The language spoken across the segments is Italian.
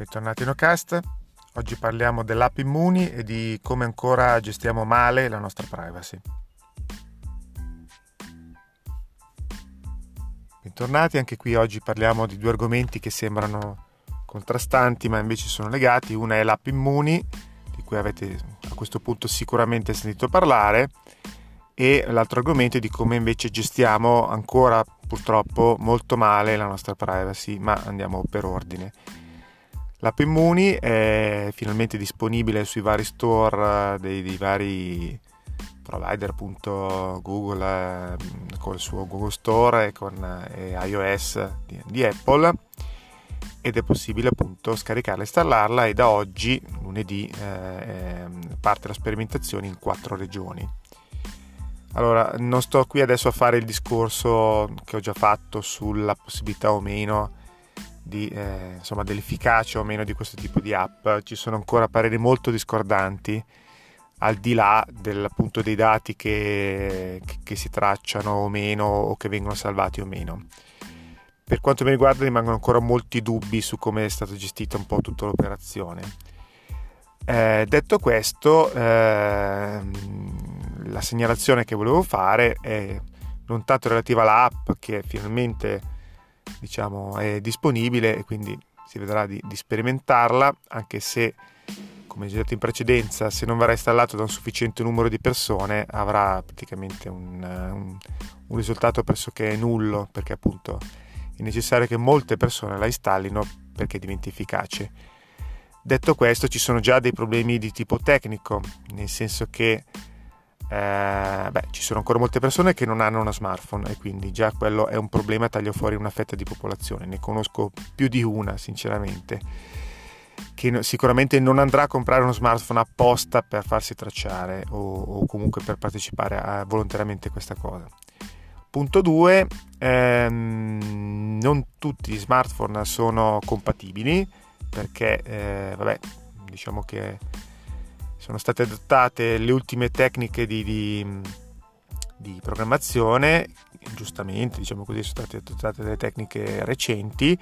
Bentornati in Ocast. Oggi parliamo dell'app Immuni e di come ancora gestiamo male la nostra privacy. Bentornati, anche qui oggi parliamo di due argomenti che sembrano contrastanti ma invece sono legati. Una è l'app Immuni, di cui avete a questo punto sicuramente sentito parlare, e l'altro argomento è di come invece gestiamo ancora purtroppo molto male la nostra privacy, ma andiamo per ordine. L'app Immuni è finalmente disponibile sui vari store eh, dei, dei vari provider, appunto Google eh, con il suo Google Store e con eh, iOS di, di, Apple ed è possibile appunto scaricarla e installarla e da oggi, lunedì, eh, parte la sperimentazione in quattro regioni. Allora, non sto qui adesso a fare il discorso che ho già fatto sulla possibilità o meno di, eh, insomma, dell'efficacia o meno di questo tipo di app. Ci sono ancora pareri molto discordanti al di là del, appunto, dei dati che, che, si tracciano o meno o che vengono salvati o meno. Per quanto mi riguarda rimangono ancora molti dubbi su come è stata gestita un po' tutta l'operazione. Eh, detto questo, eh, la segnalazione che volevo fare è non tanto relativa all'app che finalmente diciamo, è disponibile e quindi si vedrà di, di sperimentarla, anche se, come già detto in precedenza, se non verrà installato da un sufficiente numero di persone avrà praticamente un, un, un risultato pressoché nullo, perché appunto è necessario che molte persone la installino perché diventi efficace. Detto questo, ci sono già dei problemi di tipo tecnico, nel senso che eh, beh, ci sono ancora molte persone che non hanno uno smartphone e quindi già quello è un problema, taglio fuori una fetta di popolazione, ne conosco più di una sinceramente, che sicuramente non andrà a comprare uno smartphone apposta per farsi tracciare o, o comunque per partecipare a, volontariamente a questa cosa. Punto 2, ehm, non tutti gli smartphone sono compatibili perché, eh, vabbè, diciamo che sono state adottate le ultime tecniche di, di, di programmazione, giustamente diciamo così, sono state adottate delle tecniche recenti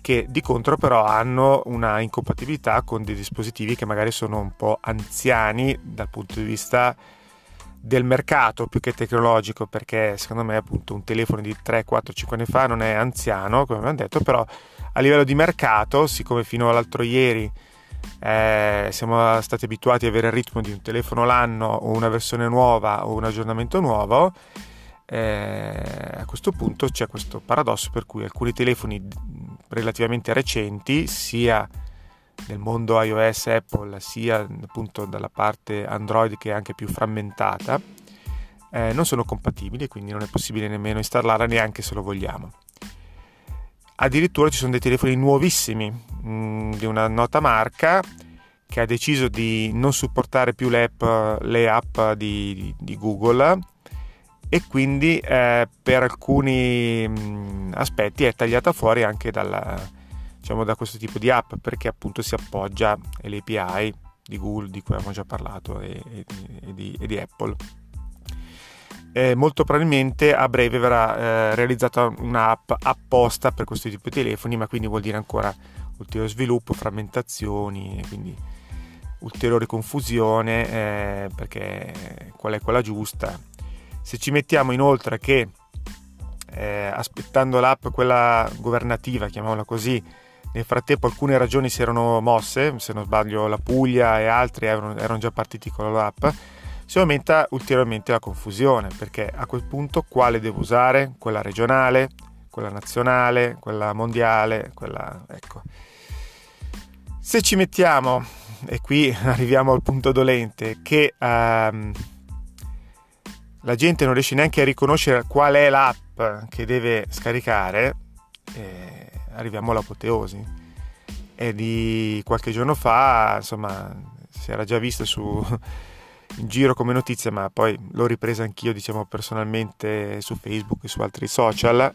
che di contro però hanno una incompatibilità con dei dispositivi che magari sono un po' anziani dal punto di vista del mercato più che tecnologico perché secondo me appunto un telefono di 3, 4, 5 anni fa non è anziano come abbiamo detto però a livello di mercato siccome fino all'altro ieri eh, siamo stati abituati ad avere il ritmo di un telefono l'anno o una versione nuova o un aggiornamento nuovo, eh, a questo punto c'è questo paradosso per cui alcuni telefoni relativamente recenti, sia nel mondo iOS Apple, sia appunto dalla parte Android che è anche più frammentata, eh, non sono compatibili, quindi non è possibile nemmeno installarla neanche se lo vogliamo. Addirittura ci sono dei telefoni nuovissimi mh, mm, di una nota marca che ha deciso di non supportare più le app, le app di, di, Google e quindi eh, per alcuni mh, mm, aspetti è tagliata fuori anche dalla, diciamo, da questo tipo di app perché appunto si appoggia alle API di Google di cui abbiamo già parlato e, e, e, di, e di Apple eh, molto probabilmente a breve verrà eh, realizzata un'app apposta per questo tipo di telefoni, ma quindi vuol dire ancora ulteriore sviluppo, frammentazioni, quindi ulteriore confusione, eh, perché qual è quella giusta. Se ci mettiamo inoltre che eh, aspettando l'app, quella governativa, chiamiamola così, nel frattempo alcune regioni si erano mosse, se non sbaglio la Puglia e altri erano, erano già partiti con l'app, si aumenta ulteriormente la confusione perché a quel punto quale devo usare? Quella regionale, quella nazionale, quella mondiale, quella ecco. Se ci mettiamo, e qui arriviamo al punto dolente, che um, la gente non riesce neanche a riconoscere qual è l'app che deve scaricare, eh, arriviamo all'apoteosi. E di qualche giorno fa, insomma, si era già visto su in giro come notizia, ma poi l'ho ripresa anch'io, diciamo, personalmente su Facebook e su altri social.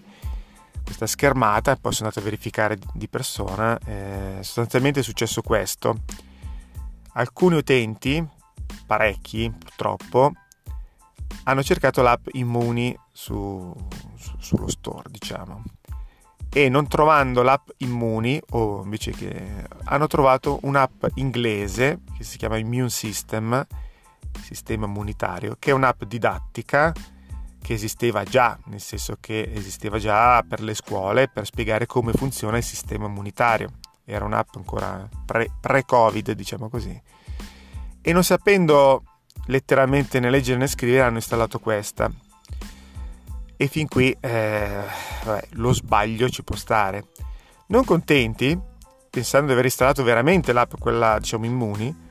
Questa schermata, poi sono andato a verificare di persona. Eh, sostanzialmente è successo questo. Alcuni utenti, parecchi purtroppo, hanno cercato l'app Immuni su, su, sullo store, diciamo. e non trovando l'app Immuni, o invece che hanno trovato un'app inglese che si chiama Immune System, sistema immunitario, che è un'app didattica che esisteva già, nel senso che esisteva già per le scuole per spiegare come funziona il sistema immunitario. Era un'app ancora pre- pre-Covid, diciamo così. E non sapendo letteralmente né leggere né scrivere, hanno installato questa e fin qui eh, vabbè, lo sbaglio ci può stare. Non contenti, pensando di aver installato veramente l'app, quella diciamo Immuni,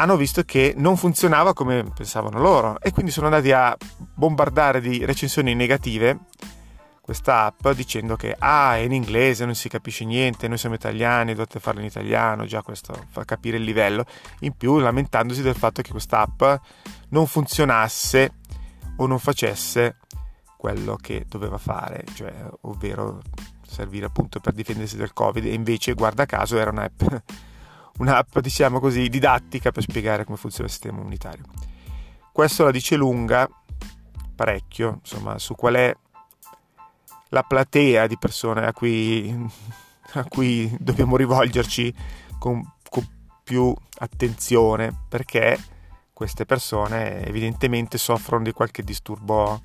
hanno visto che non funzionava come pensavano loro e quindi sono andati a bombardare di recensioni negative questa app dicendo che ah è in inglese, non si capisce niente, noi siamo italiani, dovete farlo in italiano, già questo fa capire il livello, in più lamentandosi del fatto che questa app non funzionasse o non facesse quello che doveva fare, cioè, ovvero servire appunto per difendersi dal Covid e invece guarda caso era un'app, un'app diciamo così didattica per spiegare come funziona il sistema immunitario. Questo la dice lunga parecchio, insomma, su qual è la platea di persone a cui, a cui dobbiamo rivolgerci con, con più attenzione perché queste persone evidentemente soffrono di qualche disturbo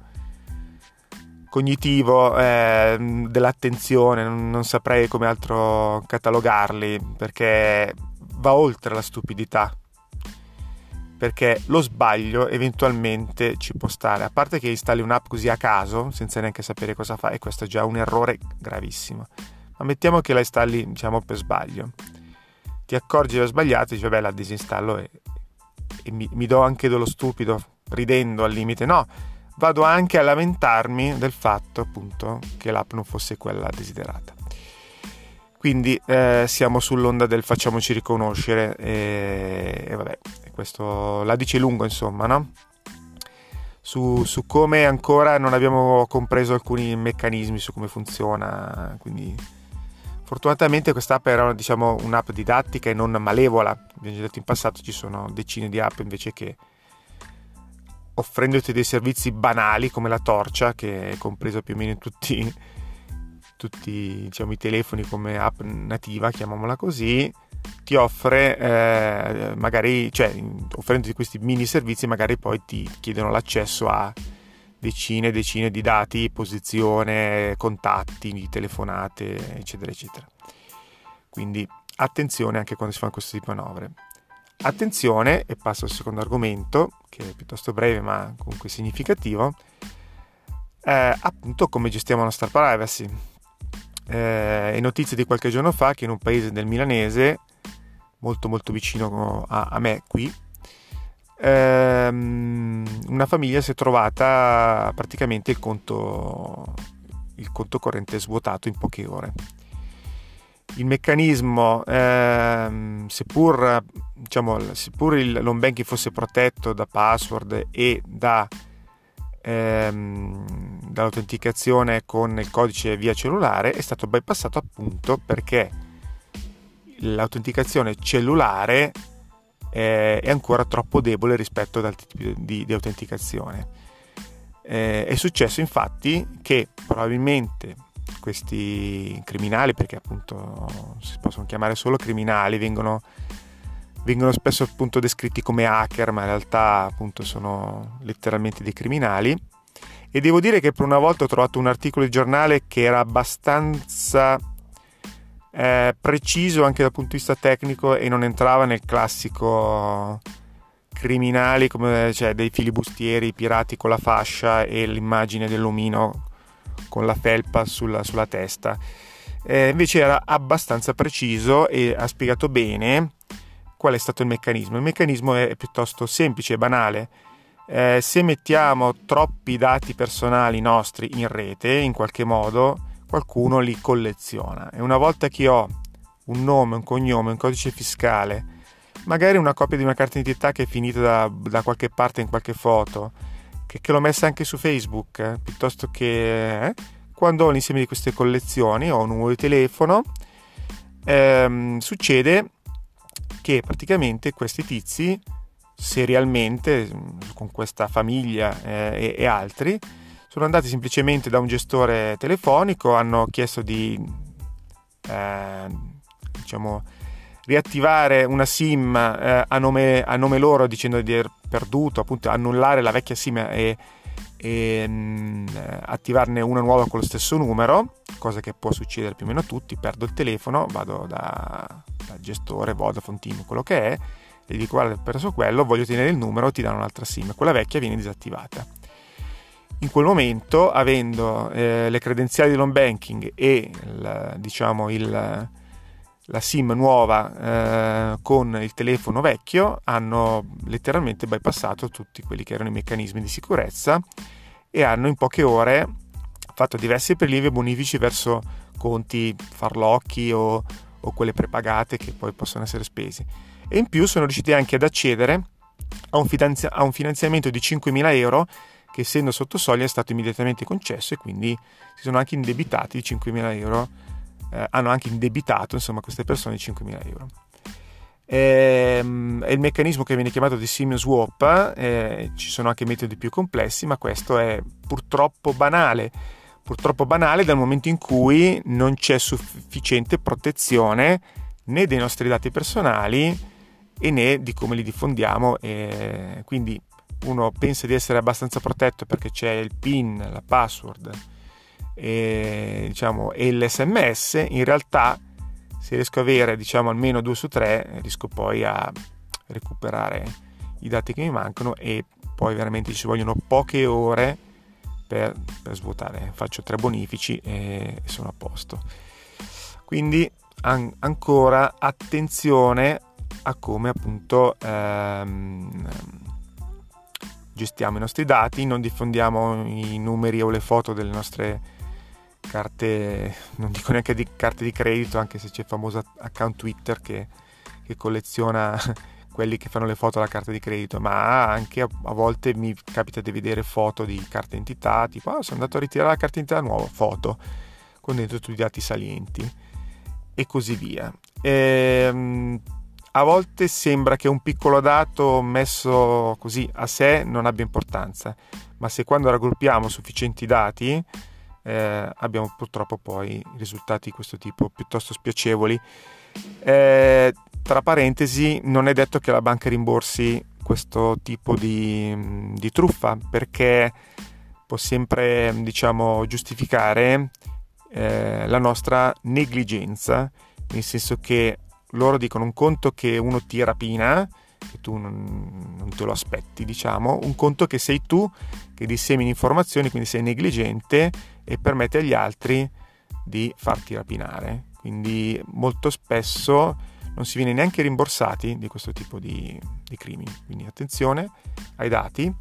cognitivo eh, dell'attenzione, non, saprei come altro catalogarli, perché va oltre la stupidità. Perché lo sbaglio eventualmente ci può stare, a parte che installi un'app così a caso, senza neanche sapere cosa fa, e questo è già un errore gravissimo. Ma mettiamo che la installi, diciamo, per sbaglio. Ti accorgi dello sbagliato e dici, vabbè, la disinstallo e, e mi, mi do anche dello stupido, ridendo al limite. No, vado anche a lamentarmi del fatto appunto che l'app non fosse quella desiderata. Quindi eh, siamo sull'onda del facciamoci riconoscere e, e vabbè, questo la dice lungo insomma, no? Su, su, come ancora non abbiamo compreso alcuni meccanismi su come funziona, quindi fortunatamente quest'app era diciamo un'app didattica e non malevola, abbiamo già detto in passato ci sono decine di app invece che offrendoti dei servizi banali come la torcia, che è compresa più o meno in tutti, tutti diciamo, i telefoni come app nativa, chiamiamola così, ti offre eh, magari, cioè offrendoti questi mini servizi, magari poi ti chiedono l'accesso a decine e decine di dati, posizione, contatti, telefonate, eccetera, eccetera. Quindi attenzione anche quando si fanno questo tipo di manovre. Attenzione, e passo al secondo argomento, che è piuttosto breve ma comunque significativo, eh, appunto come gestiamo la nostra privacy. Eh, è notizia di qualche giorno fa che in un paese del milanese, molto molto vicino a, a me qui, ehm, una famiglia si è trovata praticamente il conto, il conto corrente svuotato in poche ore. Il meccanismo, ehm, seppur, diciamo, seppur il l'home banking fosse protetto da password e da, ehm, dall'autenticazione con il codice via cellulare, è stato bypassato appunto perché l'autenticazione cellulare eh, è ancora troppo debole rispetto ad altri tipi di, di autenticazione. Eh, è successo infatti che probabilmente questi criminali, perché appunto si possono chiamare solo criminali, vengono, vengono spesso appunto descritti come hacker, ma in realtà appunto sono letteralmente dei criminali. E devo dire che per una volta ho trovato un articolo di giornale che era abbastanza eh, preciso anche dal punto di vista tecnico e non entrava nel classico criminali come cioè, dei filibustieri pirati con la fascia e l'immagine dell'omino con la felpa sulla, sulla testa. Eh, invece era abbastanza preciso e ha spiegato bene qual è stato il meccanismo. Il meccanismo è piuttosto semplice e banale. Eh, se mettiamo troppi dati personali nostri in rete, in qualche modo, qualcuno li colleziona. E una volta che ho un nome, un cognome, un codice fiscale, magari una copia di una carta d'identità che è finita da, da qualche parte in qualche foto, che, che l'ho messa anche su Facebook, eh, piuttosto che eh, quando ho l'insieme di queste collezioni, ho un numero di telefono, ehm, succede che praticamente questi tizi serialmente con questa famiglia eh, e, e, altri. Sono andati semplicemente da un gestore telefonico, hanno chiesto di eh, diciamo, riattivare una SIM eh, a, nome, a, nome, loro dicendo di aver perduto, appunto annullare la vecchia SIM e, e mh, mm, attivarne una nuova con lo stesso numero, cosa che può succedere più o meno a tutti, perdo il telefono, vado da, dal gestore Vodafone Team, quello che è, e dico guarda ho perso quello, voglio tenere il numero, ti danno un'altra SIM, quella vecchia viene disattivata. In quel momento, avendo eh, le credenziali di home banking e il, diciamo il la SIM nuova eh, con il telefono vecchio hanno letteralmente bypassato tutti quelli che erano i meccanismi di sicurezza e hanno in poche ore fatto diversi prelievi bonifici verso conti farlocchi o, o quelle prepagate che poi possono essere spesi. E in più sono riusciti anche ad accedere a un, finanzi- a un finanziamento di 5.000 euro che essendo sotto soglia è stato immediatamente concesso e quindi si sono anche indebitati di 5.000 euro eh, hanno anche indebitato insomma, queste persone 5.000 euro. Ehm, è il meccanismo che viene chiamato di SIM swap, eh, ci sono anche metodi più complessi, ma questo è purtroppo banale. Purtroppo banale dal momento in cui non c'è sufficiente protezione né dei nostri dati personali e né di come li diffondiamo. E quindi uno pensa di essere abbastanza protetto perché c'è il PIN, la password, e, diciamo, e l'SMS, in realtà se riesco a avere diciamo, almeno due su tre, riesco poi a recuperare i dati che mi mancano e poi veramente ci vogliono poche ore per, per svuotare. Faccio tre bonifici e, sono a posto. Quindi an- ancora attenzione a come appunto ehm, gestiamo i nostri dati, non diffondiamo i numeri o le foto delle nostre carte, non dico neanche di carte di credito, anche se c'è il famoso account Twitter che, che colleziona quelli che fanno le foto alla carta di credito, ma anche a, a, volte mi capita di vedere foto di carte d'identità, tipo oh, sono andato a ritirare la carta d'identità nuova, foto, con dentro tutti i dati salienti e così via. Ehm, a volte sembra che un piccolo dato messo così a sé non abbia importanza, ma se quando raggruppiamo sufficienti dati eh, abbiamo purtroppo poi risultati di questo tipo piuttosto spiacevoli. Eh, tra parentesi, non è detto che la banca rimborsi questo tipo di, di truffa perché può sempre diciamo, giustificare eh, la nostra negligenza, nel senso che loro dicono un conto che uno ti rapina, che tu non, non, te lo aspetti, diciamo, un conto che sei tu che dissemini informazioni, quindi sei negligente e permette agli altri di farti rapinare. Quindi molto spesso non si viene neanche rimborsati di questo tipo di, di crimini. Quindi attenzione ai dati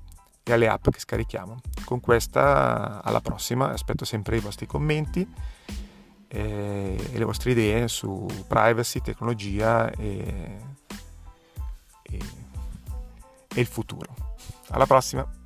e alle app che scarichiamo. Con questa alla prossima, aspetto sempre i vostri commenti e, e le vostre idee su privacy, tecnologia e, e, e il futuro. Alla prossima!